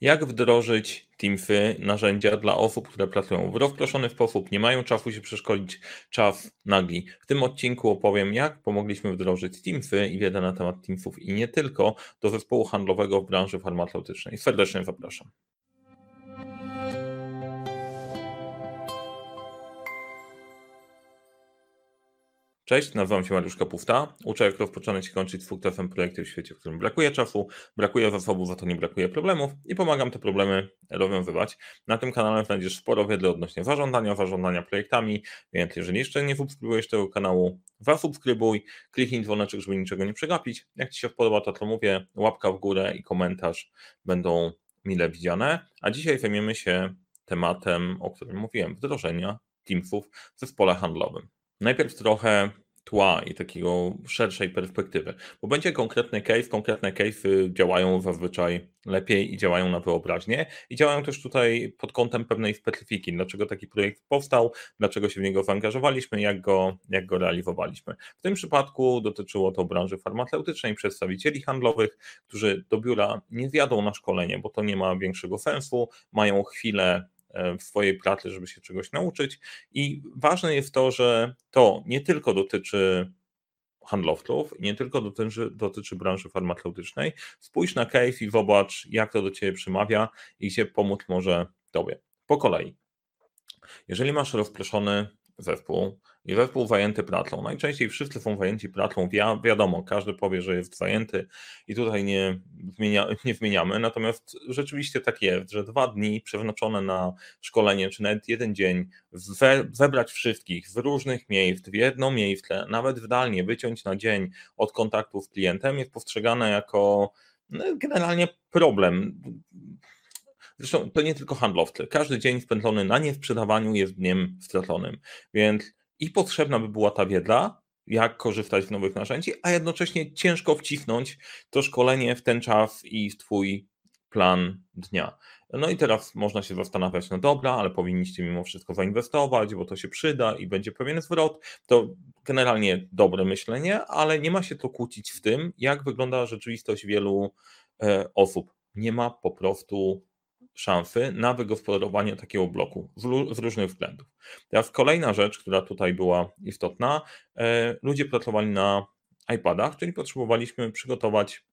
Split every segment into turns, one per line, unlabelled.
Jak wdrożyć Teamsy, narzędzia dla osób, które pracują w rozproszony sposób, nie mają czasu się przeszkolić, czas nagli. W tym odcinku opowiem, jak pomogliśmy wdrożyć Teamsy i wiedzę na temat Teamsów i nie tylko do zespołu handlowego w branży farmaceutycznej. Serdecznie zapraszam. Cześć, nazywam się Mariusz Kapufta. Uczę, jak rozpoczynać i kończyć sukcesem projekty w świecie, w którym brakuje czasu, brakuje zasobów, za to nie brakuje problemów i pomagam te problemy rozwiązywać. Na tym kanale znajdziesz sporo wiedzy odnośnie zarządzania, zarządzania projektami, więc jeżeli jeszcze nie subskrybujesz tego kanału, zasubskrybuj, kliknij dzwoneczek, żeby niczego nie przegapić. Jak Ci się podoba to, co mówię, łapka w górę i komentarz będą mile widziane. A dzisiaj zajmiemy się tematem, o którym mówiłem, wdrożenia Teamsów w zespole handlowym. Najpierw trochę tła i takiego szerszej perspektywy, bo będzie konkretny case, konkretne case działają zazwyczaj lepiej i działają na wyobraźnię i działają też tutaj pod kątem pewnej specyfiki, dlaczego taki projekt powstał, dlaczego się w niego zaangażowaliśmy, jak go, jak go realizowaliśmy. W tym przypadku dotyczyło to branży farmaceutycznej, przedstawicieli handlowych, którzy do biura nie zjadą na szkolenie, bo to nie ma większego sensu, mają chwilę w swojej pracy, żeby się czegoś nauczyć. I ważne jest to, że to nie tylko dotyczy handlowców, nie tylko dotyczy, dotyczy branży farmaceutycznej. Spójrz na case i zobacz, jak to do Ciebie przemawia i gdzie pomóc może Tobie. Po kolei. Jeżeli masz rozproszony zespół, i zespół zajęty pracą. Najczęściej wszyscy są zajęci pracą, wi wiadomo, każdy powie, że jest zajęty i tutaj nie, zmienia, nie zmieniamy, natomiast rzeczywiście tak jest, że dwa dni przeznaczone na szkolenie, czy nawet jeden dzień, we, zebrać wszystkich z różnych miejsc w jedno miejsce, nawet zdalnie wyciąć na dzień od kontaktu z klientem jest postrzegane jako no, generalnie problem. Zresztą to nie tylko handlowcy. Każdy dzień spędzony na niesprzedawaniu jest dniem straconym. Więc i potrzebna by była ta wiedza, jak korzystać z nowych narzędzi, a jednocześnie ciężko wcisnąć to szkolenie w ten czas i w Twój plan dnia. No i teraz można się zastanawiać, no dobra, ale powinniście mimo wszystko zainwestować, bo to się przyda i będzie pewien zwrot. To generalnie dobre myślenie, ale nie ma się to kłócić w tym, jak wygląda rzeczywistość wielu e, osób. Nie ma po prostu szansy na wygospodarowanie takiego bloku z, różnych względów. Teraz kolejna rzecz, która tutaj była istotna, e, ludzie pracowali na iPadach, czyli potrzebowaliśmy przygotować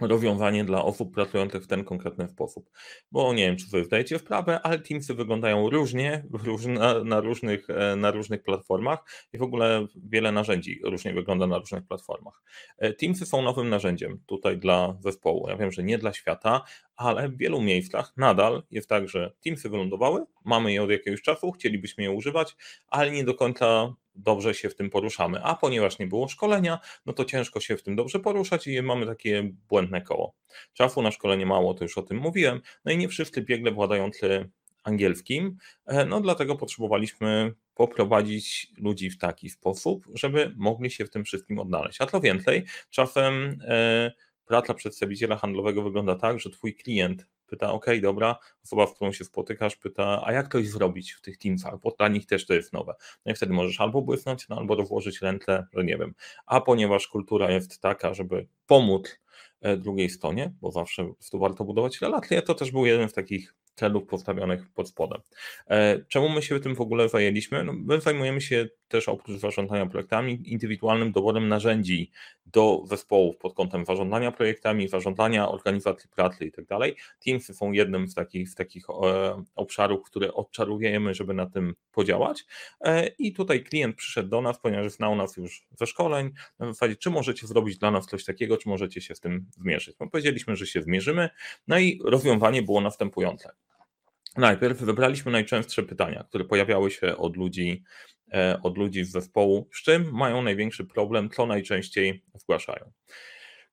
rozwiązanie dla osób pracujących w ten konkretny sposób. Bo nie wiem, czy wy zdajecie wprawę, ale Teamsy wyglądają różnie na, na, różnych, e, na różnych platformach i w ogóle wiele narzędzi różnie wygląda na różnych platformach. E, Teamsy są nowym narzędziem tutaj dla zespołu. Ja wiem, że nie dla świata, ale w wielu miejscach nadal jest tak, że Teamsy wylądowały, mamy je od jakiegoś czasu, chcielibyśmy je używać, ale nie do końca dobrze się w tym poruszamy. A ponieważ nie było szkolenia, no to ciężko się w tym dobrze poruszać i mamy takie błędne koło. Czasu na szkolenie mało, to już o tym mówiłem. No i nie wszyscy biegle władający angielskim, e, no dlatego potrzebowaliśmy poprowadzić ludzi w taki sposób, żeby mogli się w tym wszystkim odnaleźć. A to więcej, czasem e, praca przedstawiciela handlowego wygląda tak, że twój klient pyta, ok, dobra, osoba, z którą się spotykasz, pyta, a jak to zrobić w tych teamsach, bo dla nich też to jest nowe. No i wtedy możesz albo błysnąć, no, albo rozłożyć ręce, że nie wiem. A ponieważ kultura jest taka, żeby pomóc e, drugiej stronie, bo zawsze tu warto budować relacje, to też był jeden z takich celów postawionych pod spodem. E, czemu my się tym w ogóle zajęliśmy? No, my zajmujemy się też oprócz zarządzania projektami indywidualnym doborem narzędzi do zespołów pod kątem zarządzania projektami, zarządzania organizacji pracy i tak dalej. Teamsy są jednym z takich, z takich e, obszarów, które odczarujemy, żeby na tym podziałać. E, I tutaj klient przyszedł do nas, ponieważ znał nas już ze szkoleń, na zasadzie, czy możecie zrobić dla nas coś takiego, czy możecie się z tym zmierzyć. My powiedzieliśmy, że się zmierzymy, no i rozwiązanie było następujące. Najpierw wybraliśmy najczęstsze pytania, które pojawiały się od ludzi, e, od ludzi z zespołu, z czym mają największy problem, co najczęściej zgłaszają.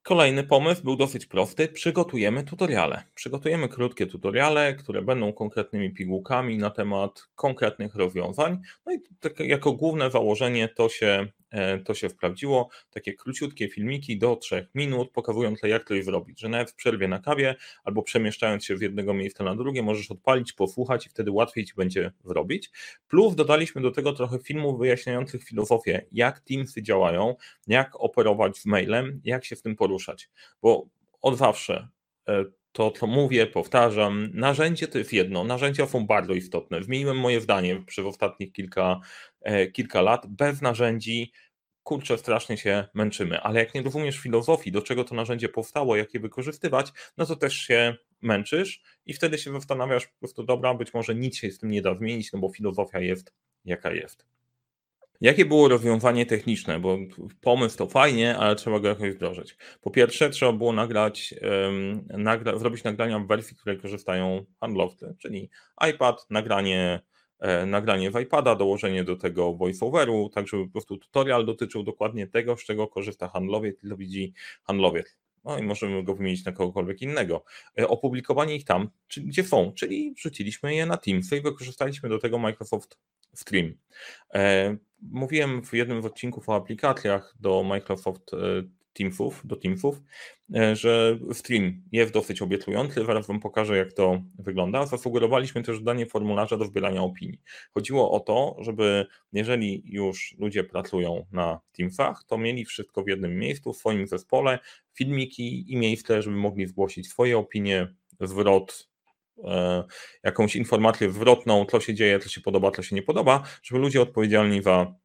Kolejny pomysł był dosyć prosty. Przygotujemy tutoriale. Przygotujemy krótkie tutoriale, które będą konkretnymi pigułkami na temat konkretnych rozwiązań. No i tak jako główne założenie to się to się sprawdziło. Takie króciutkie filmiki do 3 minut, pokazujące jak to zrobić, że nawet w przerwie na kawie albo przemieszczając się z jednego miejsca na drugie, możesz odpalić, posłuchać i wtedy łatwiej ci będzie zrobić. Plus dodaliśmy do tego trochę filmów wyjaśniających filozofię, jak Teamsy działają, jak operować z mailem, jak się w tym poruszać, bo od zawsze e, to, co mówię, powtarzam. Narzędzie to jest jedno. Narzędzia są bardzo istotne. Zmieniłem moje zdanie przez ostatnich kilka, e, kilka lat. Bez narzędzi kurczę, strasznie się męczymy, ale jak nie rozumiesz filozofii, do czego to narzędzie powstało, jak je wykorzystywać, no to też się męczysz i wtedy się zastanawiasz po prostu, dobra, być może nic się z tym nie da zmienić, no bo filozofia jest jaka jest. Jakie było rozwiązanie techniczne? Bo pomysł to fajnie, ale trzeba go jakoś wdrożyć. Po pierwsze, trzeba było nagrać, um, nagra zrobić nagrania w wersji, której korzystają handlowcy, czyli iPad, nagranie nagranie w iPada, dołożenie do tego voiceoveru, tak żeby po prostu tutorial dotyczył dokładnie tego, z czego korzysta handlowiec i to widzi handlowiec. No i możemy go wymienić na kogokolwiek innego. E, opublikowanie ich tam, gdzie są, czyli wrzuciliśmy je na Teams i wykorzystaliśmy do tego Microsoft Stream. E, mówiłem w jednym z odcinków o aplikacjach do Microsoft Teamsów, do Teamsów, e, że stream jest dosyć obiecujący, zaraz Wam pokażę jak to wygląda. Zasugerowaliśmy też danie formularza do zbierania opinii. Chodziło o to, żeby jeżeli już ludzie pracują na Teamsach, to mieli wszystko w jednym miejscu, w swoim zespole, filmiki i miejsce, żeby mogli zgłosić swoje opinie, zwrot, e, jakąś informację zwrotną, co się dzieje, co się podoba, co się nie podoba, żeby ludzie odpowiedzialni za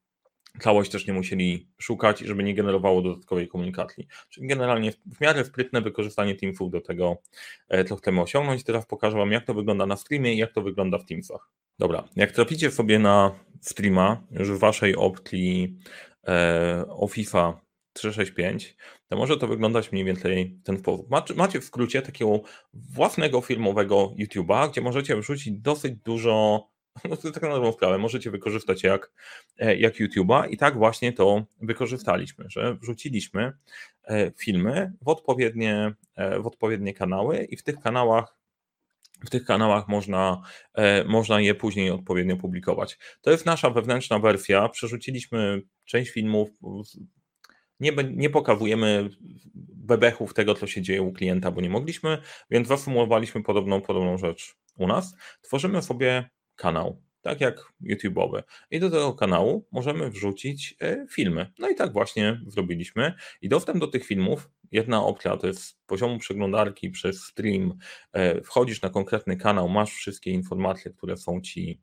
całość też nie musieli szukać, żeby nie generowało dodatkowej komunikacji. Czyli generalnie w miarę sprytne wykorzystanie Teamsów do tego, e, co chcemy osiągnąć. Teraz pokażę Wam, jak to wygląda na streamie i jak to wygląda w Teamsach. Dobra, jak traficie sobie na streama już w Waszej opcji e, Office'a 365, to może to wyglądać mniej więcej w ten sposób. Macie, w skrócie takiego własnego firmowego YouTube'a, gdzie możecie wrzucić dosyć dużo no to tak na dobrą sprawę, możecie wykorzystać jak, e, jak YouTube'a i tak właśnie to wykorzystaliśmy, że wrzuciliśmy e, filmy w odpowiednie, e, w odpowiednie kanały i w tych kanałach w tych kanałach można, można je później odpowiednio publikować. To jest nasza wewnętrzna wersja. Przerzuciliśmy część filmów, nie, nie pokazujemy bebechów tego, co się dzieje u klienta, bo nie mogliśmy, więc zaformułowaliśmy podobną, podobną rzecz u nas. Tworzymy sobie kanał, tak jak YouTube'owy. I do tego kanału możemy wrzucić e, filmy. No i tak właśnie zrobiliśmy. I dostęp do tych filmów, jedna opcja to jest z poziomu przeglądarki przez stream, e, wchodzisz na konkretny kanał, masz wszystkie informacje, które są Ci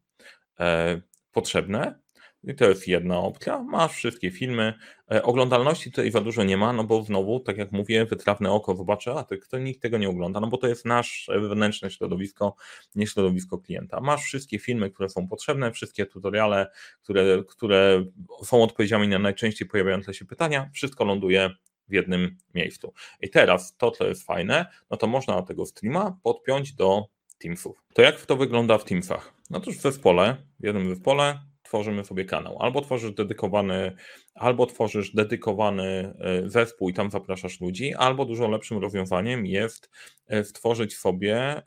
e, potrzebne i to jest jedna opcja. Masz wszystkie filmy. E, oglądalności tutaj za dużo nie ma, no bo znowu, tak jak mówię, wytrawne oko zobaczy, a to nikt tego nie ogląda, no bo to jest nasze wewnętrzne środowisko, nie środowisko klienta. Masz wszystkie filmy, które są potrzebne, wszystkie tutoriale, które, które są odpowiedziami na najczęściej pojawiające się pytania, wszystko ląduje w jednym miejscu. I teraz to, co jest fajne, no to można tego streama podpiąć do Teamsów. To jak to wygląda w Teamsach? No to w zespole, w jednym zespole tworzymy sobie kanał. Albo tworzysz dedykowany, albo tworzysz dedykowany e, zespół i tam zapraszasz ludzi, albo dużo lepszym rozwiązaniem jest e, stworzyć sobie e,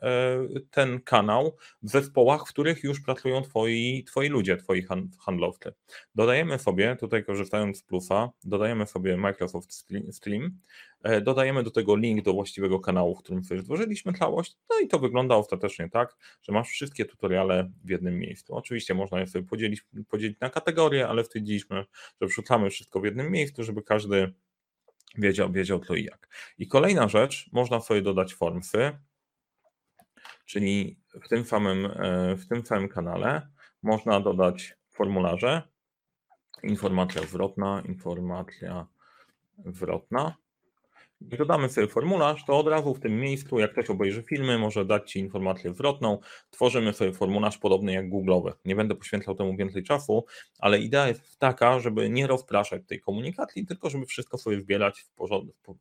ten kanał w zespołach, w których już pracują twoi, twoi ludzie, twoi handlowcy. Dodajemy sobie, tutaj korzystając z plusa, dodajemy sobie Microsoft Stream, dodajemy do tego link do właściwego kanału, w którym sobie stworzyliśmy całość, no i to wygląda ostatecznie tak, że masz wszystkie tutoriale w jednym miejscu. Oczywiście można je sobie podzielić podzielić na kategorie, ale stwierdziliśmy, że wrzucamy wszystko w jednym miejscu, żeby każdy wiedział, wiedział to i jak. I kolejna rzecz, można sobie dodać formsy, czyli w tym samym, e, w tym samym kanale można dodać formularze, informacja zwrotna, informacja zwrotna dodamy sobie formularz, to od razu w tym miejscu, jak ktoś obejrzy filmy, może dać Ci informację zwrotną. Tworzymy sobie formularz podobny jak Google'owy. Nie będę poświęcał temu więcej czasu, ale idea jest taka, żeby nie rozpraszać tej komunikacji, tylko żeby wszystko sobie zbierać w, porządku,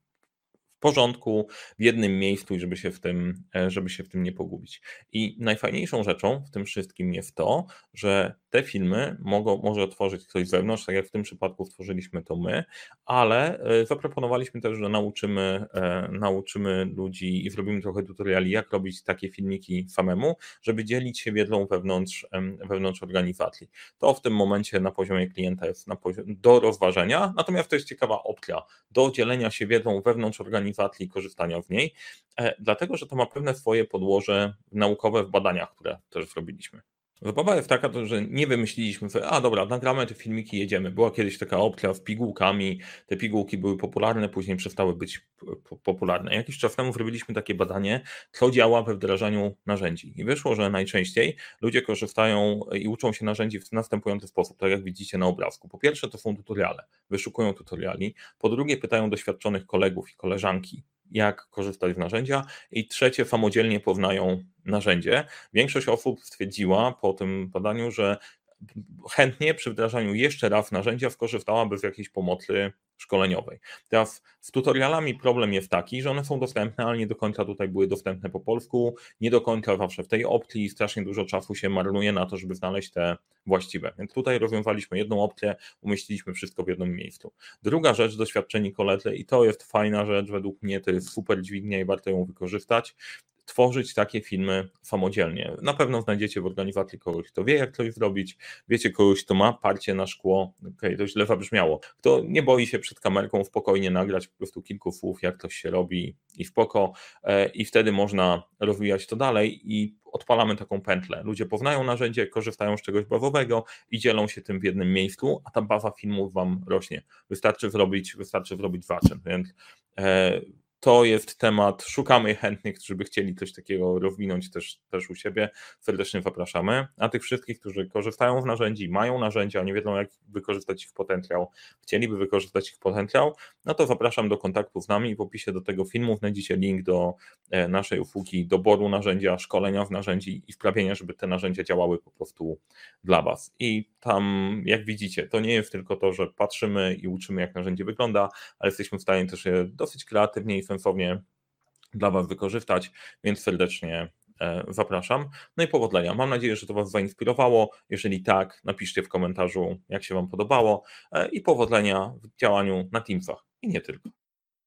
porządku, w jednym miejscu i żeby się w tym, e, żeby się w tym nie pogubić. I najfajniejszą rzeczą w tym wszystkim jest to, że te filmy mogą, może otworzyć ktoś z zewnątrz, tak jak w tym przypadku stworzyliśmy to my, ale e, zaproponowaliśmy też, że nauczymy, e, nauczymy ludzi i zrobimy trochę tutoriali, jak robić takie filmiki samemu, żeby dzielić się wiedzą wewnątrz, wewnątrz organizacji. To w tym momencie na poziomie klienta jest poziom, do rozważenia, natomiast to jest ciekawa opcja do dzielenia się wiedzą wewnątrz organizacji i korzystania w niej, e, dlatego że to ma pewne swoje podłoże naukowe w badaniach, które też zrobiliśmy. Zabawa jest taka, że nie wymyśliliśmy, że a dobra, nagramy te filmiki, jedziemy. Była kiedyś taka opcja z pigułkami, te pigułki były popularne, później przestały być popularne. Jakiś czas temu zrobiliśmy takie badanie, co działa we wdrażaniu narzędzi. I wyszło, że najczęściej ludzie korzystają i uczą się narzędzi w następujący sposób, tak jak widzicie na obrazku. Po pierwsze to są tutoriale, wyszukują tutoriali. Po drugie pytają doświadczonych kolegów i koleżanki, jak korzystać z narzędzia i trzecie, samodzielnie poznają narzędzie. Większość osób stwierdziła po tym badaniu, że chętnie przy wdrażaniu jeszcze raz narzędzia skorzystałaby z jakiejś pomocy szkoleniowej. Teraz z tutorialami problem jest taki, że one są dostępne, ale nie do końca tutaj były dostępne po polsku, nie do końca zawsze w tej opcji, strasznie dużo czasu się marnuje na to, żeby znaleźć te właściwe. Więc tutaj rozwiązaliśmy jedną opcję, umieściliśmy wszystko w jednym miejscu. Druga rzecz, doświadczeni koledzy i to jest fajna rzecz, według mnie to jest super dźwignia i warto ją wykorzystać, tworzyć takie filmy samodzielnie. Na pewno znajdziecie w organizacji kogoś, kto wie, jak coś zrobić, wiecie kogoś, kto ma parcie na szkło, okej, okay, to źle zabrzmiało, kto nie boi się przed kamerką spokojnie nagrać po prostu kilku słów, jak to się robi i spoko e, i wtedy można rozwijać to dalej i odpalamy taką pętlę. Ludzie poznają narzędzie, korzystają z czegoś bawowego i dzielą się tym w jednym miejscu, a ta baza filmów wam rośnie. Wystarczy zrobić, wystarczy zrobić zaczyn, więc e, to jest temat. Szukamy chętnych, którzy by chcieli coś takiego rozwinąć też, też u siebie. Serdecznie zapraszamy. A tych wszystkich, którzy korzystają z narzędzi, mają narzędzia, nie wiedzą, jak wykorzystać ich potencjał, chcieliby wykorzystać ich potencjał, no to zapraszam do kontaktu z nami. W opisie do tego filmu znajdziecie link do e, naszej usługi doboru narzędzia, szkolenia w narzędzi i sprawienia, żeby te narzędzia działały po prostu dla Was. I tam, jak widzicie, to nie jest tylko to, że patrzymy i uczymy, jak narzędzie wygląda, ale jesteśmy w stanie też je dosyć kreatywnie i sensownie dla Was wykorzystać, więc serdecznie e, zapraszam. No i powodzenia. Mam nadzieję, że to Was zainspirowało. Jeżeli tak, napiszcie w komentarzu, jak się Wam podobało e, i powodzenia w działaniu na Teamsach i nie tylko.